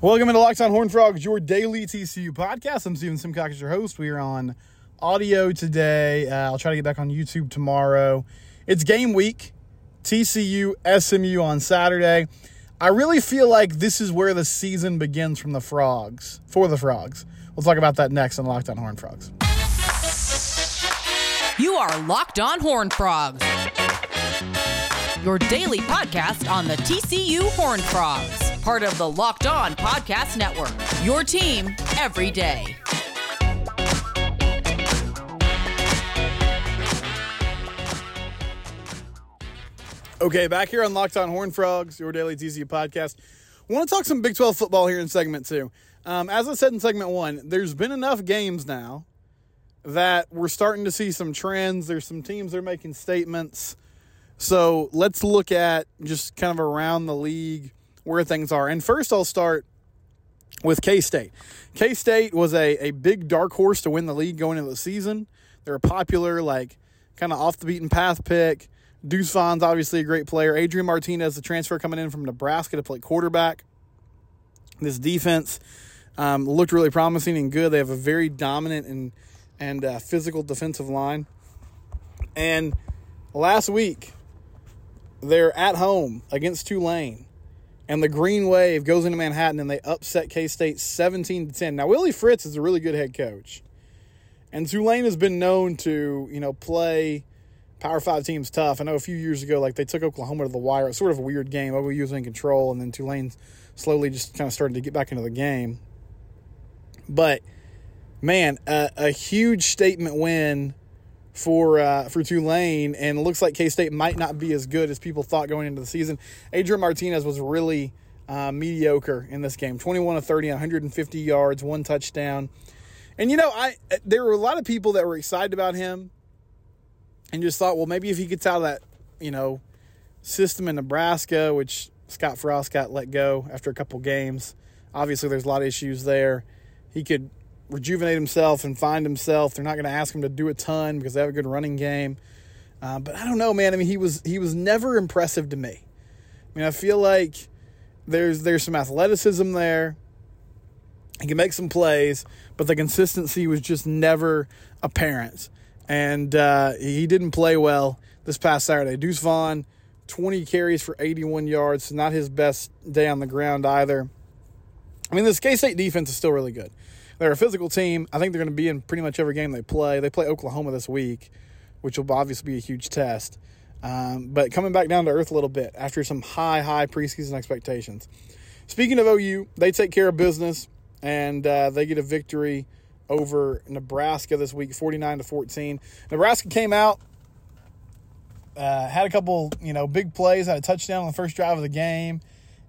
Welcome into Locked On Horn Frogs, your daily TCU podcast. I'm Steven Simcox, your host. We are on audio today. Uh, I'll try to get back on YouTube tomorrow. It's game week. TCU SMU on Saturday. I really feel like this is where the season begins from the Frogs, for the Frogs. We'll talk about that next on Locked On Horn Frogs. You are Locked On Horn Frogs, your daily podcast on the TCU Horn Frogs part of the Locked On Podcast Network. Your team every day. Okay, back here on Locked On Horn Frogs, your daily TCU podcast. I want to talk some Big 12 football here in segment two. Um, as I said in segment one, there's been enough games now that we're starting to see some trends. There's some teams that are making statements. So let's look at just kind of around the league where things are. And first, I'll start with K State. K State was a, a big dark horse to win the league going into the season. They're a popular, like, kind of off the beaten path pick. Deuce Vaughn's obviously a great player. Adrian Martinez, the transfer coming in from Nebraska to play quarterback. This defense um, looked really promising and good. They have a very dominant and and uh, physical defensive line. And last week, they're at home against Tulane and the Green Wave goes into Manhattan and they upset K State 17 to 10. Now, Willie Fritz is a really good head coach. And Tulane has been known to, you know, play Power Five teams tough. I know a few years ago, like they took Oklahoma to the wire. It's sort of a weird game. OU was in control, and then Tulane slowly just kind of started to get back into the game. But man, a, a huge statement win for uh, for Tulane, and it looks like K State might not be as good as people thought going into the season. Adrian Martinez was really uh, mediocre in this game 21 to 30, 150 yards, one touchdown. And you know, I there were a lot of people that were excited about him and just thought, well, maybe if he gets out of that, you know, system in Nebraska, which Scott Frost got let go after a couple games. Obviously, there's a lot of issues there. He could rejuvenate himself and find himself. They're not going to ask him to do a ton because they have a good running game. Uh, but I don't know, man. I mean, he was he was never impressive to me. I mean, I feel like there's there's some athleticism there. He can make some plays, but the consistency was just never apparent. And uh, he didn't play well this past Saturday. Deuce Vaughn, 20 carries for 81 yards. Not his best day on the ground either. I mean, this K State defense is still really good. They're a physical team. I think they're going to be in pretty much every game they play. They play Oklahoma this week, which will obviously be a huge test. Um, but coming back down to earth a little bit after some high, high preseason expectations. Speaking of OU, they take care of business and uh, they get a victory over Nebraska this week, 49 to 14. Nebraska came out, uh, had a couple, you know, big plays, had a touchdown on the first drive of the game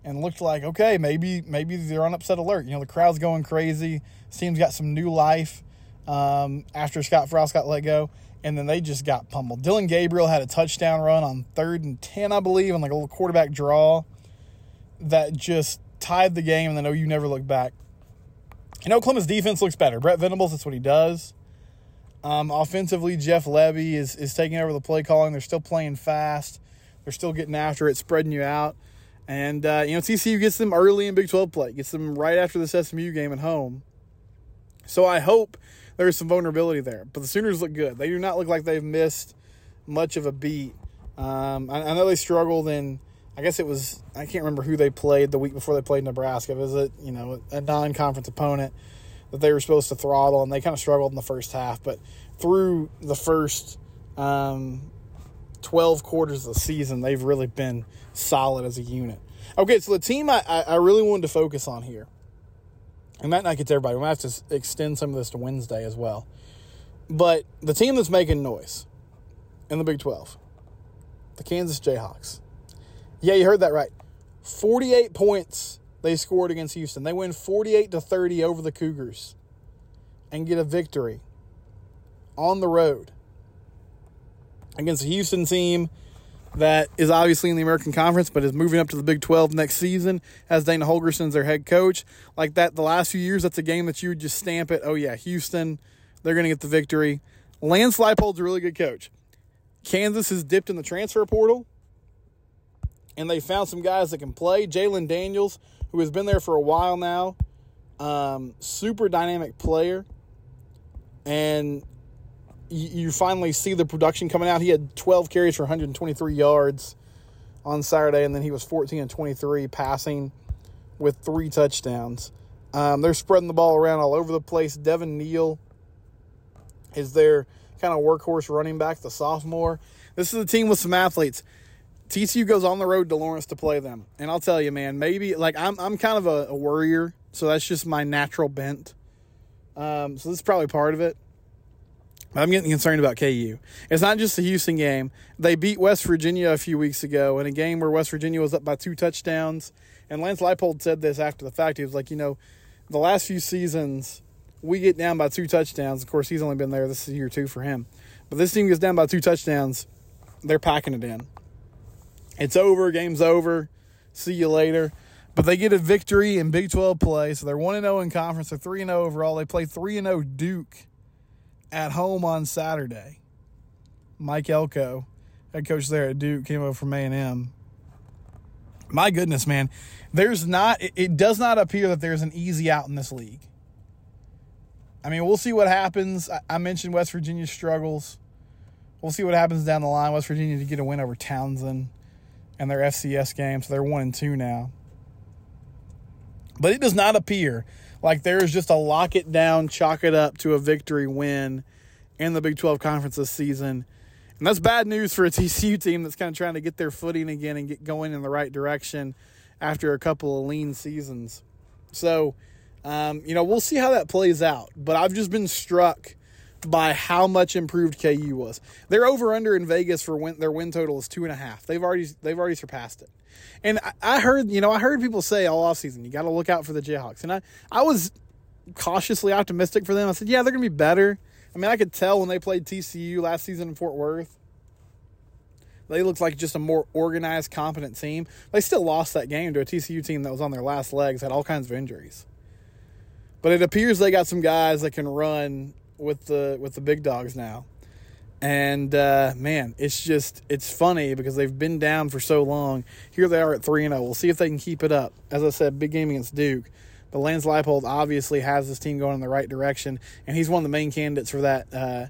and looked like okay, maybe maybe they're on upset alert. You know, the crowd's going crazy. Team's got some new life um, after Scott Frost got let go, and then they just got pummeled. Dillon Gabriel had a touchdown run on third and ten, I believe, on like a little quarterback draw that just tied the game. And then oh, you never look back. And Oklahoma's defense looks better. Brent Venables, that's what he does. Um, offensively, Jeff Lebby is, is taking over the play calling. They're still playing fast. They're still getting after it, spreading you out. And, uh, you know, TCU gets them early in Big 12 play, gets them right after the SMU game at home. So I hope there's some vulnerability there. But the Sooners look good. They do not look like they've missed much of a beat. Um, I, I, know they struggled in, I guess it was, I can't remember who they played the week before they played Nebraska. It was a, you know, a non conference opponent that they were supposed to throttle, and they kind of struggled in the first half. But through the first um, 12 quarters of the season, they've really been solid as a unit. Okay, so the team I, I really wanted to focus on here, and might not get to everybody. We might have to extend some of this to Wednesday as well. But the team that's making noise in the Big 12, the Kansas Jayhawks. Yeah, you heard that right. 48 points they scored against Houston. They win 48 to 30 over the Cougars and get a victory on the road against a Houston team that is obviously in the American Conference, but is moving up to the Big 12 next season. as Dana Holgorsen as their head coach. Like that, the last few years, that's a game that you would just stamp it. Oh, yeah, Houston, they're going to get the victory. Lance Leipold's a really good coach. Kansas has dipped in the transfer portal, and they found some guys that can play. Jalon Daniels, who has been there for a while now. Um, super dynamic player. And you, finally see the production coming out. He had 12 carries for 123 yards on Saturday, and then he was 14 and 23 passing with three touchdowns. Um, they're spreading the ball around all over the place. Devin Neal is their kind of workhorse running back, the sophomore. This is a team with some athletes. TCU goes on the road to Lawrence to play them, and I'll tell you, man, maybe like I'm I'm kind of a, a worrier, so that's just my natural bent. Um, so this is probably part of it. I'm getting concerned about KU. It's not just the Houston game. They beat West Virginia a few weeks ago in a game where West Virginia was up by two touchdowns. And Lance Leipold said this after the fact. He was like, you know, the last few seasons, we get down by two touchdowns. Of course, he's only been there. This is year two for him. But this team gets down by two touchdowns. They're packing it in. It's over. Game's over. See you later. But they get a victory in Big 12 play. So they're 1 0 in conference. They're 3 0 overall. They play 3 0 Duke at home on Saturday. Mike Elko, head coach there at Duke, came over from A&M. My goodness, man. There's not, it does not appear that there's an easy out in this league. I mean, we'll see what happens. I mentioned West Virginia's struggles. We'll see what happens down the line. West Virginia to get a win over Towson and their FCS game, so they're one and two now. But it does not appear like there is just a lock it down, chalk it up to a victory win in the Big 12 Conference this season. And that's bad news for a TCU team that's kind of trying to get their footing again and get going in the right direction after a couple of lean seasons. So, um, you know, we'll see how that plays out. But I've just been struck by how much improved KU was. Their over under in Vegas for win, their win total is two and a half. They've already they've already surpassed it. And I, I heard, you know, I heard people say all offseason, you got to look out for the Jayhawks. And I, I was cautiously optimistic for them. I said, yeah, they're going to be better. I mean, I could tell when they played TCU last season in Fort Worth. They looked like just a more organized, competent team. They still lost that game to a TCU team that was on their last legs, had all kinds of injuries. But it appears they got some guys that can run with the with the big dogs now. And uh, man, it's just it's funny because they've been down for so long. Here they are at three and zero. Oh. We'll see if they can keep it up. As I said, big game against Duke. But Lance Leipold obviously has this team going in the right direction, and he's one of the main candidates for that uh,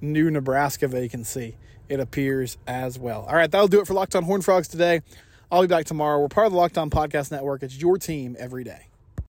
new Nebraska vacancy. It appears as well. All right, that'll do it for Locked On Horn Frogs today. I'll be back tomorrow. We're part of the Locked On Podcast Network. It's your team every day.